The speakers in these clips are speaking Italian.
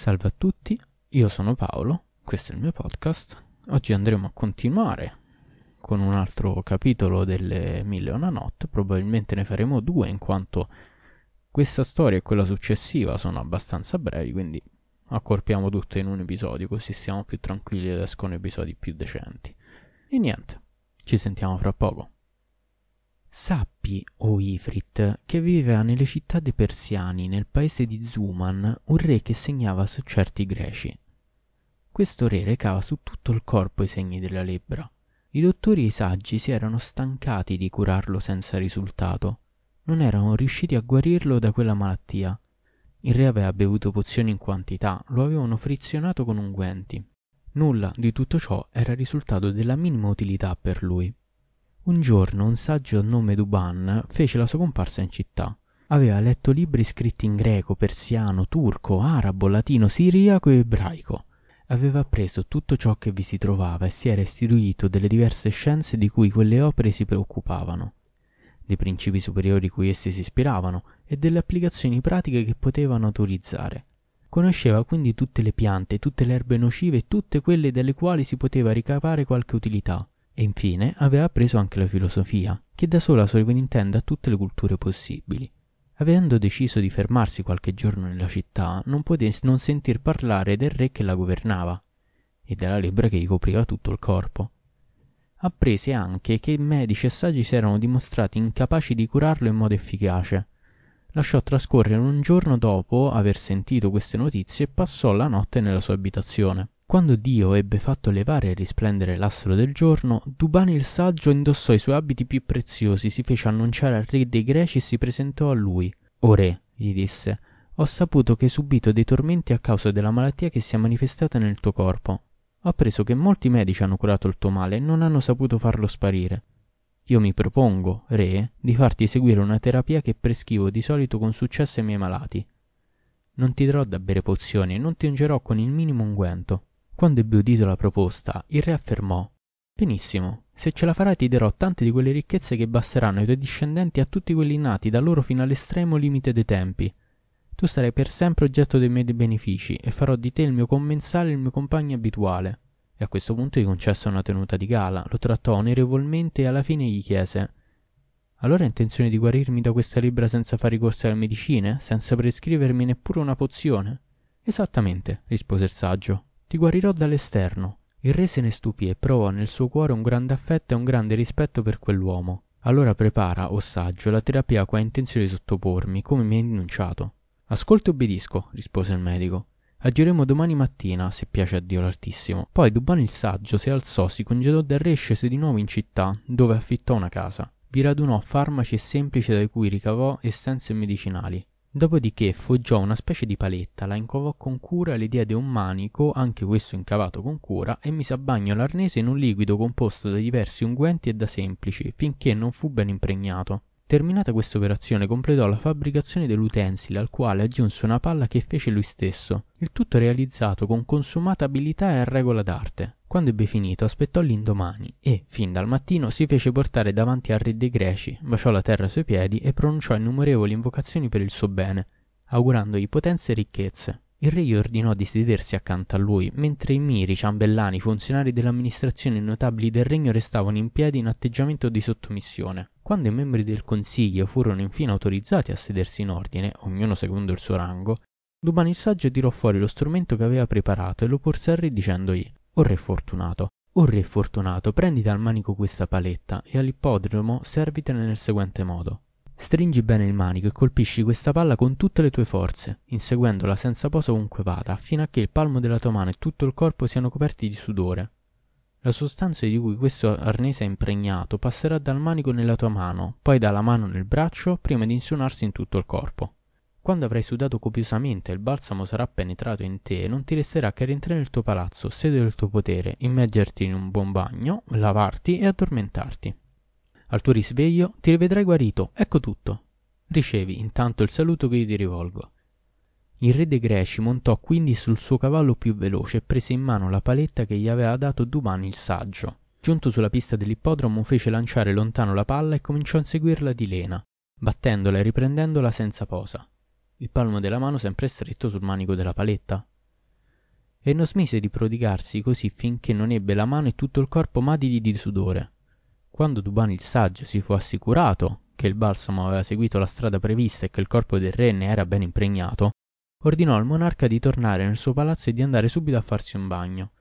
Salve a tutti, io sono Paolo, questo è il mio podcast. Oggi andremo a continuare con un altro capitolo delle Mille e una notte, probabilmente ne faremo due in quanto questa storia e quella successiva sono abbastanza brevi, quindi accorpiamo tutto in un episodio così siamo più tranquilli ed escono episodi più decenti. E niente, ci sentiamo fra poco. Sappi, o Ifrit, che viveva nelle città dei Persiani, nel paese di Zuman, un re che segnava su certi greci. Questo re recava su tutto il corpo i segni della lebbra. I dottori e i saggi si erano stancati di curarlo senza risultato. Non erano riusciti a guarirlo da quella malattia. Il re aveva bevuto pozioni in quantità, lo avevano frizionato con unguenti. Nulla di tutto ciò era risultato della minima utilità per lui. Un giorno un saggio a nome Duban fece la sua comparsa in città. Aveva letto libri scritti in greco, persiano, turco, arabo, latino, siriaco e ebraico. Aveva appreso tutto ciò che vi si trovava e si era istituito delle diverse scienze di cui quelle opere si preoccupavano, dei principi superiori cui esse si ispiravano e delle applicazioni pratiche che potevano autorizzare. Conosceva quindi tutte le piante, tutte le erbe nocive e tutte quelle dalle quali si poteva ricavare qualche utilità e infine aveva appreso anche la filosofia, che da sola sovrintende a tutte le culture possibili. Avendo deciso di fermarsi qualche giorno nella città, non poté non sentir parlare del re che la governava e della lebbra che gli copriva tutto il corpo. Apprese anche che medici e saggi si erano dimostrati incapaci di curarlo in modo efficace. Lasciò trascorrere un giorno dopo aver sentito queste notizie e passò la notte nella sua abitazione. Quando Dio ebbe fatto levare e risplendere l'astro del giorno, Dubani il saggio indossò i suoi abiti più preziosi, si fece annunciare al re dei greci e si presentò a lui. O re, gli disse, ho saputo che hai subito dei tormenti a causa della malattia che si è manifestata nel tuo corpo. Ho appreso che molti medici hanno curato il tuo male e non hanno saputo farlo sparire. Io mi propongo, re, di farti seguire una terapia che prescrivo di solito con successo ai miei malati. Non ti darò da bere pozioni e non ti ungerò con il minimo unguento. Quando ebbe udito la proposta, il re affermò Benissimo, se ce la farai ti darò tante di quelle ricchezze che basteranno ai tuoi discendenti a tutti quelli nati da loro fino all'estremo limite dei tempi. Tu sarai per sempre oggetto dei miei benefici e farò di te il mio commensale e il mio compagno abituale. E a questo punto gli concesse una tenuta di gala, lo trattò onorevolmente e alla fine gli chiese Allora hai intenzione di guarirmi da questa lebbra senza fare ricorso alle medicine, senza prescrivermi neppure una pozione? Esattamente, rispose il saggio. Ti guarirò dall'esterno. Il re se ne stupì e provò nel suo cuore un grande affetto e un grande rispetto per quell'uomo. Allora prepara, o oh saggio, la terapia a cui hai intenzione di sottopormi, come mi hai annunciato. Ascolto e obbedisco, rispose il medico. Agiremo domani mattina, se piace a Dio l'Altissimo. Poi Dubano il saggio si alzò, si congedò dal re e scese di nuovo in città, dove affittò una casa. Vi radunò farmaci e semplici da cui ricavò essenze medicinali. Dopodiché foggiò una specie di paletta, la incovò con cura, le diede un manico, anche questo incavato con cura, e mise a bagno l'arnese in un liquido composto da diversi unguenti e da semplici, finché non fu ben impregnato. Terminata questa operazione completò la fabbricazione dell'utensile al quale aggiunse una palla che fece lui stesso, il tutto realizzato con consumata abilità e a regola d'arte. Quando ebbe finito aspettò l'indomani e, fin dal mattino, si fece portare davanti al re dei greci, baciò la terra ai suoi piedi e pronunciò innumerevoli invocazioni per il suo bene, augurandogli potenze e ricchezze. Il re gli ordinò di sedersi accanto a lui, mentre i miri, ciambellani, funzionari dell'amministrazione e notabili del regno restavano in piedi in atteggiamento di sottomissione. Quando i membri del consiglio furono infine autorizzati a sedersi in ordine, ognuno secondo il suo rango, Duban il saggio tirò fuori lo strumento che aveva preparato e lo porse al re dicendogli O re fortunato, o re fortunato, prendi dal manico questa paletta e all'ippodromo servitene nel seguente modo. Stringi bene il manico e colpisci questa palla con tutte le tue forze, inseguendola senza posa ovunque vada, fino a che il palmo della tua mano e tutto il corpo siano coperti di sudore. La sostanza di cui questo arnese è impregnato passerà dal manico nella tua mano, poi dalla mano nel braccio, prima di insinuarsi in tutto il corpo. Quando avrai sudato copiosamente e il balsamo sarà penetrato in te, non ti resterà che rientrare nel tuo palazzo, sede del tuo potere, immergerti in un buon bagno, lavarti e addormentarti. Al tuo risveglio ti rivedrai guarito, ecco tutto. Ricevi intanto il saluto che io ti rivolgo. Il re dei Greci montò quindi sul suo cavallo più veloce e prese in mano la paletta che gli aveva dato Duman il saggio. Giunto sulla pista dell'ippodromo fece lanciare lontano la palla e cominciò a inseguirla di lena, battendola e riprendendola senza posa. Il palmo della mano sempre stretto sul manico della paletta. e non smise di prodigarsi così finché non ebbe la mano e tutto il corpo matidi di sudore. Quando Duban il saggio si fu assicurato che il balsamo aveva seguito la strada prevista e che il corpo del re ne era ben impregnato, ordinò al monarca di tornare nel suo palazzo e di andare subito a farsi un bagno.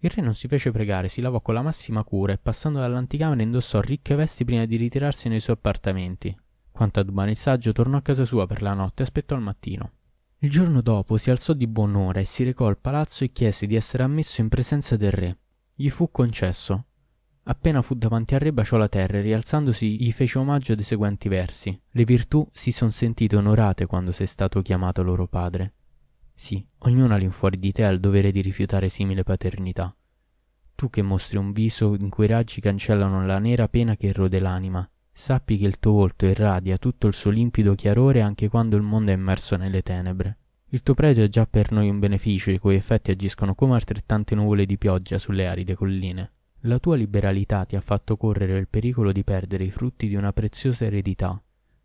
Il re non si fece pregare, si lavò con la massima cura e passando dall'anticamera indossò ricche vesti prima di ritirarsi nei suoi appartamenti. Quanto a Duban il saggio tornò a casa sua per la notte e aspettò il mattino. Il giorno dopo si alzò di buon'ora e si recò al palazzo e chiese di essere ammesso in presenza del re. Gli fu concesso. Appena fu davanti al re baciò la terra e rialzandosi gli fece omaggio dei seguenti versi. Le virtù si son sentite onorate quando sei stato chiamato loro padre. Sì, ognuno all'infuori di te ha il dovere di rifiutare simile paternità. Tu che mostri un viso in cui i raggi cancellano la nera pena che erode l'anima, Sappi che il tuo volto irradia tutto il suo limpido chiarore anche quando il mondo è immerso nelle tenebre. Il tuo pregio è già per noi un beneficio i cui effetti agiscono come altrettante nuvole di pioggia sulle aride colline. La tua liberalità ti ha fatto correre il pericolo di perdere i frutti di una preziosa eredità.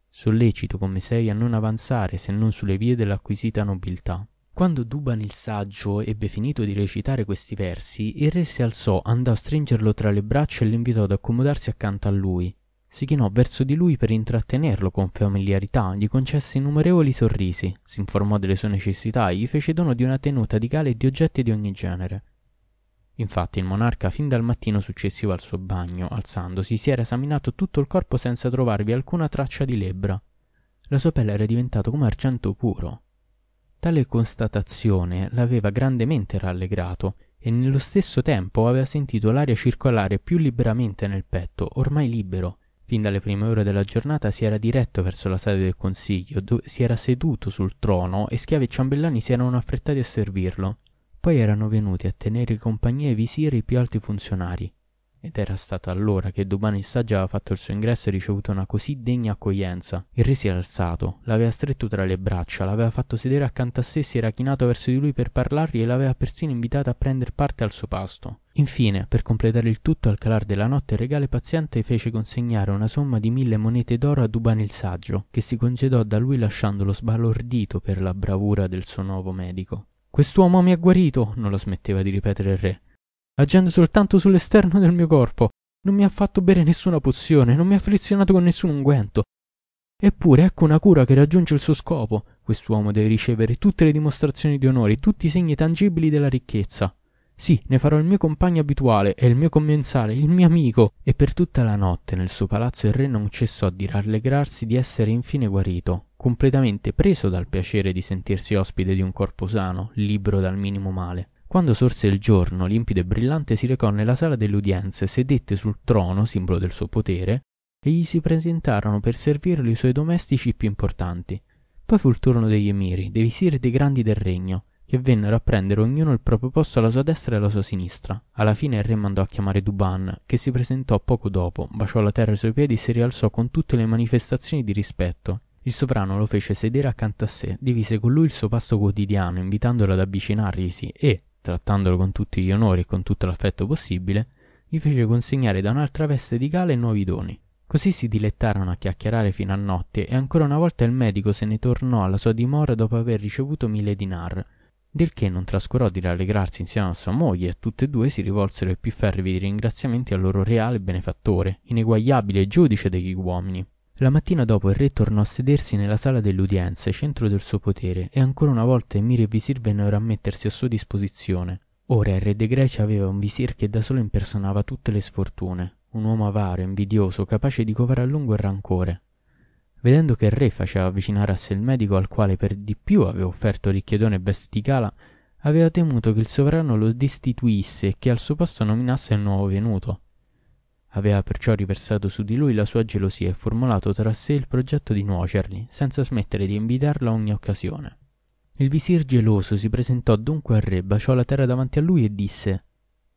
Sollecito come sei a non avanzare se non sulle vie dell'acquisita nobiltà. Quando Duban il saggio ebbe finito di recitare questi versi, il re si alzò, andò a stringerlo tra le braccia e l'invitò ad accomodarsi accanto a lui. Si chinò verso di lui per intrattenerlo con familiarità, gli concesse innumerevoli sorrisi, si informò delle sue necessità e gli fece dono di una tenuta di gale e di oggetti di ogni genere. Infatti il monarca fin dal mattino successivo al suo bagno, alzandosi, si era esaminato tutto il corpo senza trovarvi alcuna traccia di lebbra. La sua pelle era diventata come argento puro. Tale constatazione l'aveva grandemente rallegrato e nello stesso tempo aveva sentito l'aria circolare più liberamente nel petto, ormai libero, Fin dalle prime ore della giornata si era diretto verso la sala del consiglio, dove si era seduto sul trono e schiavi e ciambellani si erano affrettati a servirlo. Poi erano venuti a tenere compagnia i visiri e i più alti funzionari. Ed era stato allora che Duban il saggio aveva fatto il suo ingresso e ricevuto una così degna accoglienza. Il re si era alzato, l'aveva stretto tra le braccia, l'aveva fatto sedere accanto a sé, si era chinato verso di lui per parlargli e l'aveva persino invitato a prendere parte al suo pasto. Infine, per completare il tutto, al calar della notte, il regale paziente fece consegnare una somma di mille monete d'oro a Duban il saggio, che si congedò da lui lasciandolo sbalordito per la bravura del suo nuovo medico. Quest'uomo mi ha guarito, non lo smetteva di ripetere il re agendo soltanto sull'esterno del mio corpo. Non mi ha fatto bere nessuna pozione, non mi ha frizionato con nessun unguento. Eppure ecco una cura che raggiunge il suo scopo. Quest'uomo deve ricevere tutte le dimostrazioni di onore, tutti i segni tangibili della ricchezza. Sì, ne farò il mio compagno abituale e il mio commensale, il mio amico. E per tutta la notte nel suo palazzo il re non cessò di rallegrarsi di essere infine guarito, completamente preso dal piacere di sentirsi ospite di un corpo sano, libero dal minimo male. Quando sorse il giorno, limpido e brillante, si recò nella sala delle udienze, sedette sul trono, simbolo del suo potere, e gli si presentarono per servirlo i suoi domestici più importanti. Poi fu il turno degli emiri, dei visiri e dei grandi del regno, che vennero a prendere ognuno il proprio posto alla sua destra e alla sua sinistra. Alla fine il re mandò a chiamare Duban, che si presentò poco dopo, baciò la terra ai suoi piedi e si rialzò con tutte le manifestazioni di rispetto. Il sovrano lo fece sedere accanto a sé, divise con lui il suo pasto quotidiano, invitandolo ad avvicinarglisi e, trattandolo con tutti gli onori e con tutto l'affetto possibile, gli fece consegnare da un'altra veste di gala e nuovi doni. Così si dilettarono a chiacchierare fino a notte e ancora una volta il medico se ne tornò alla sua dimora dopo aver ricevuto mille dinar, del che non trascurò di rallegrarsi insieme a sua moglie e tutte e due si rivolsero i più fervidi ringraziamenti al loro reale benefattore, ineguagliabile giudice degli uomini. La mattina dopo il re tornò a sedersi nella sala delle udienze, centro del suo potere, e ancora una volta Emir e Visir vennero a mettersi a sua disposizione. Ora il re de Grecia aveva un visir che da solo impersonava tutte le sfortune, un uomo avaro, invidioso, capace di covare a lungo il rancore. Vedendo che il re faceva avvicinare a sé il medico al quale per di più aveva offerto ricchiedone e vesti di gala, aveva temuto che il sovrano lo destituisse e che al suo posto nominasse il nuovo venuto. Aveva perciò riversato su di lui la sua gelosia e formulato tra sé il progetto di nuocergli, senza smettere di invitarlo a ogni occasione. Il visir geloso si presentò dunque al re, baciò la terra davanti a lui e disse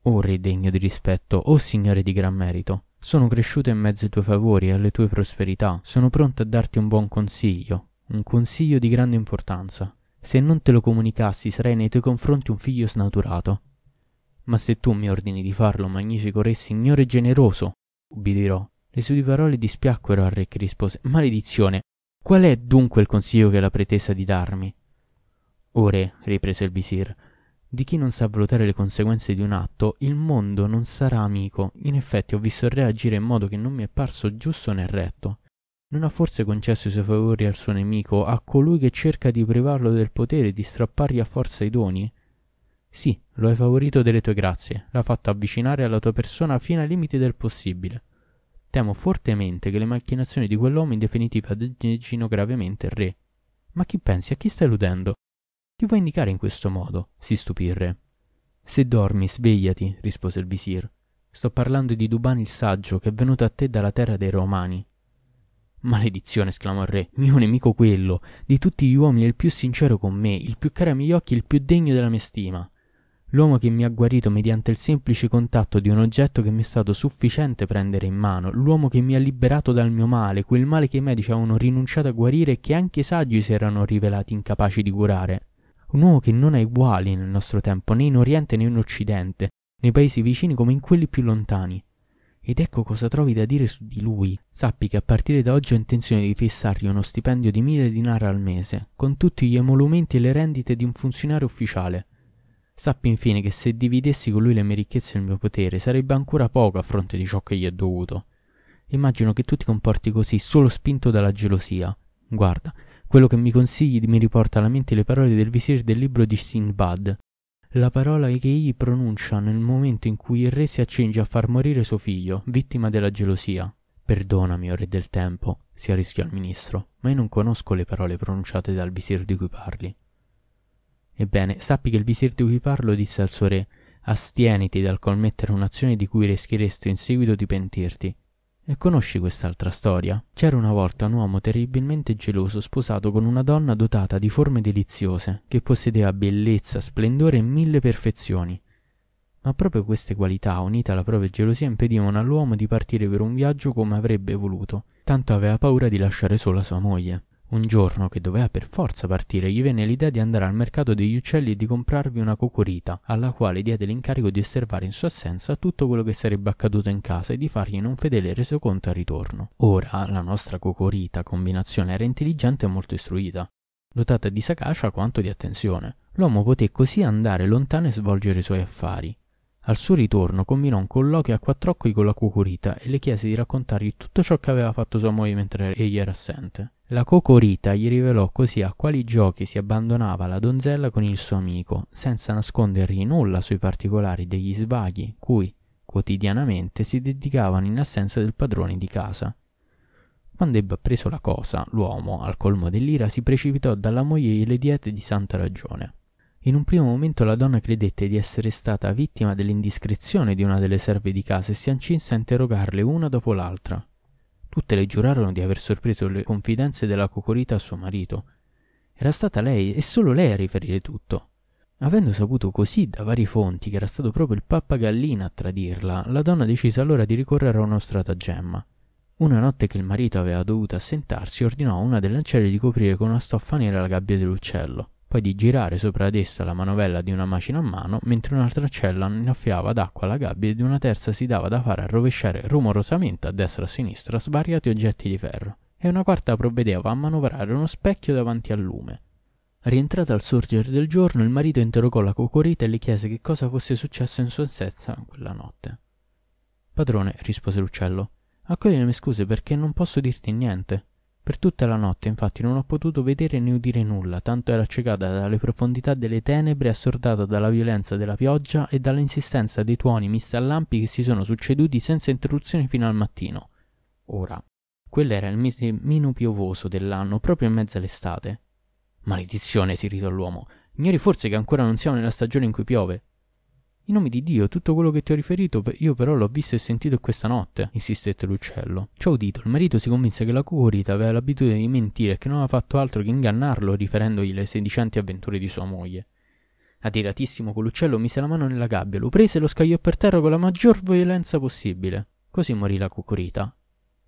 O re degno di rispetto, o signore di gran merito, sono cresciuto in mezzo ai tuoi favori e alle tue prosperità, sono pronto a darti un buon consiglio, un consiglio di grande importanza. Se non te lo comunicassi sarei nei tuoi confronti un figlio snaturato. Ma se tu mi ordini di farlo, magnifico re, signore generoso, ubbidirò. Le sue parole dispiacquero al re che rispose Maledizione! Qual è dunque il consiglio che la pretesa di darmi? O re, riprese il visir, di chi non sa valutare le conseguenze di un atto, il mondo non sarà amico. In effetti ho visto il re agire in modo che non mi è parso giusto né retto. Non ha forse concesso i suoi favori al suo nemico, a colui che cerca di privarlo del potere e di strappargli a forza i doni? Sì, lo hai favorito delle tue grazie, l'ha fatto avvicinare alla tua persona fino ai limiti del possibile. Temo fortemente che le macchinazioni di quell'uomo in definitiva danneggiino gravemente il re. Ma chi pensi? A chi stai illudendo? Chi vuoi indicare in questo modo? si stupì il re. Se dormi, svegliati, rispose il visir. Sto parlando di Duban il saggio, che è venuto a te dalla terra dei Romani. Maledizione, esclamò il re, mio nemico quello, di tutti gli uomini il più sincero con me, il più caro ai miei occhi, il più degno della mia stima l'uomo che mi ha guarito mediante il semplice contatto di un oggetto che mi è stato sufficiente prendere in mano, l'uomo che mi ha liberato dal mio male, quel male che i medici avevano rinunciato a guarire e che anche i saggi si erano rivelati incapaci di curare. Un uomo che non ha uguali nel nostro tempo, né in Oriente né in Occidente, nei paesi vicini come in quelli più lontani. Ed ecco cosa trovi da dire su di lui. Sappi che a partire da oggi ho intenzione di fissargli uno stipendio di mille dinari al mese, con tutti gli emolumenti e le rendite di un funzionario ufficiale. Sappi infine che se dividessi con lui le mie ricchezze e il mio potere, sarebbe ancora poco a fronte di ciò che gli è dovuto. Immagino che tu ti comporti così, solo spinto dalla gelosia. Guarda, quello che mi consigli mi riporta alla mente le parole del visir del libro di Sinbad. La parola che egli pronuncia nel momento in cui il re si accinge a far morire suo figlio, vittima della gelosia. Perdonami, o re del tempo, si arrischiò il ministro, ma io non conosco le parole pronunciate dal visir di cui parli. Ebbene, sappi che il visir di cui parlo disse al suo re Astieniti dal commettere un'azione di cui rischieresti in seguito di pentirti. E conosci quest'altra storia? C'era una volta un uomo terribilmente geloso sposato con una donna dotata di forme deliziose, che possedeva bellezza, splendore e mille perfezioni. Ma proprio queste qualità, unite alla propria gelosia, impedivano all'uomo di partire per un viaggio come avrebbe voluto, tanto aveva paura di lasciare sola sua moglie. Un giorno, che doveva per forza partire, gli venne l'idea di andare al mercato degli uccelli e di comprarvi una cocorita, alla quale diede l'incarico di osservare in sua assenza tutto quello che sarebbe accaduto in casa e di fargli un fedele resoconto al ritorno. Ora, la nostra cocorita, combinazione, era intelligente e molto istruita, dotata di sagacia quanto di attenzione. L'uomo poté così andare lontano e svolgere i suoi affari. Al suo ritorno combinò un colloquio a quattro occhi con la cucurita e le chiese di raccontargli tutto ciò che aveva fatto sua moglie mentre egli era assente. La cocorita gli rivelò così a quali giochi si abbandonava la donzella con il suo amico, senza nascondergli nulla sui particolari degli svaghi cui quotidianamente si dedicavano in assenza del padrone di casa. Quando ebbe appreso la cosa, l'uomo, al colmo dell'ira, si precipitò dalla moglie e le diede di santa ragione. In un primo momento la donna credette di essere stata vittima dell'indiscrezione di una delle serve di casa e si accinse a interrogarle una dopo l'altra. Tutte le giurarono di aver sorpreso le confidenze della cocorita a suo marito. Era stata lei e solo lei a riferire tutto. Avendo saputo così da varie fonti che era stato proprio il pappagallina a tradirla, la donna decise allora di ricorrere a uno stratagemma. Una notte che il marito aveva dovuto assentarsi, ordinò a una delle ancelle di coprire con una stoffa nera la gabbia dell'uccello poi di girare sopra ad essa la manovella di una macina a mano, mentre un'altra cella innaffiava d'acqua la gabbia ed una terza si dava da fare a rovesciare rumorosamente a destra e a sinistra svariati oggetti di ferro, e una quarta provvedeva a manovrare uno specchio davanti al lume. Rientrata al sorgere del giorno, il marito interrogò la cocorita e le chiese che cosa fosse successo in sua assenza quella notte. Padrone, rispose l'uccello, accogli le mie scuse perché non posso dirti niente. Per tutta la notte, infatti, non ho potuto vedere né udire nulla, tanto ero accecata dalle profondità delle tenebre, assordata dalla violenza della pioggia e dall'insistenza dei tuoni misti a lampi che si sono succeduti senza interruzione fino al mattino. Ora, quello era il mese meno piovoso dell'anno, proprio in mezzo all'estate. Maledizione, si irritò l'uomo. Ignori forse che ancora non siamo nella stagione in cui piove? In nome di Dio, tutto quello che ti ho riferito io però l'ho visto e sentito questa notte, insistette l'uccello. Ciò udito, il marito si convinse che la cucorita aveva l'abitudine di mentire e che non aveva fatto altro che ingannarlo riferendogli le sedicenti avventure di sua moglie. Adiratissimo quell'uccello mise la mano nella gabbia, lo prese e lo scagliò per terra con la maggior violenza possibile. Così morì la cucorita.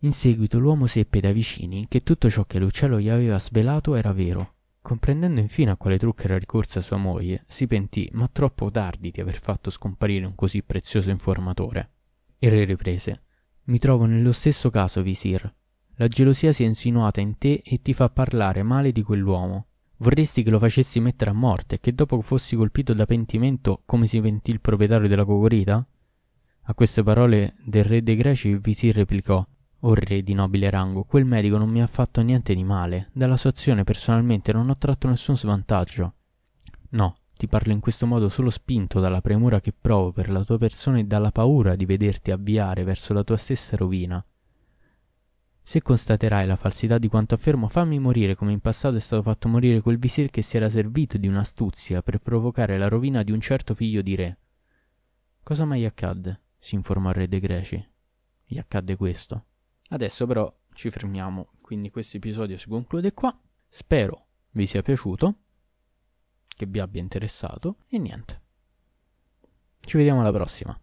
In seguito l'uomo seppe dai vicini che tutto ciò che l'uccello gli aveva svelato era vero Comprendendo infine a quale trucco era ricorsa sua moglie, si pentì, ma troppo tardi, di aver fatto scomparire un così prezioso informatore. Il re riprese. Mi trovo nello stesso caso, visir. La gelosia si è insinuata in te e ti fa parlare male di quell'uomo. Vorresti che lo facessi mettere a morte e che dopo fossi colpito da pentimento come si pentì il proprietario della cocorita? A queste parole del re dei greci il visir replicò O re di nobile rango, quel medico non mi ha fatto niente di male. Dalla sua azione personalmente non ho tratto nessun svantaggio. No, ti parlo in questo modo solo spinto dalla premura che provo per la tua persona e dalla paura di vederti avviare verso la tua stessa rovina. Se constaterai la falsità di quanto affermo, fammi morire come in passato è stato fatto morire quel visir che si era servito di un'astuzia per provocare la rovina di un certo figlio di re. Cosa mai accadde? si informò il re dei greci. Gli accadde questo. Adesso però ci fermiamo, quindi questo episodio si conclude qua. Spero vi sia piaciuto, che vi abbia interessato e niente. Ci vediamo alla prossima.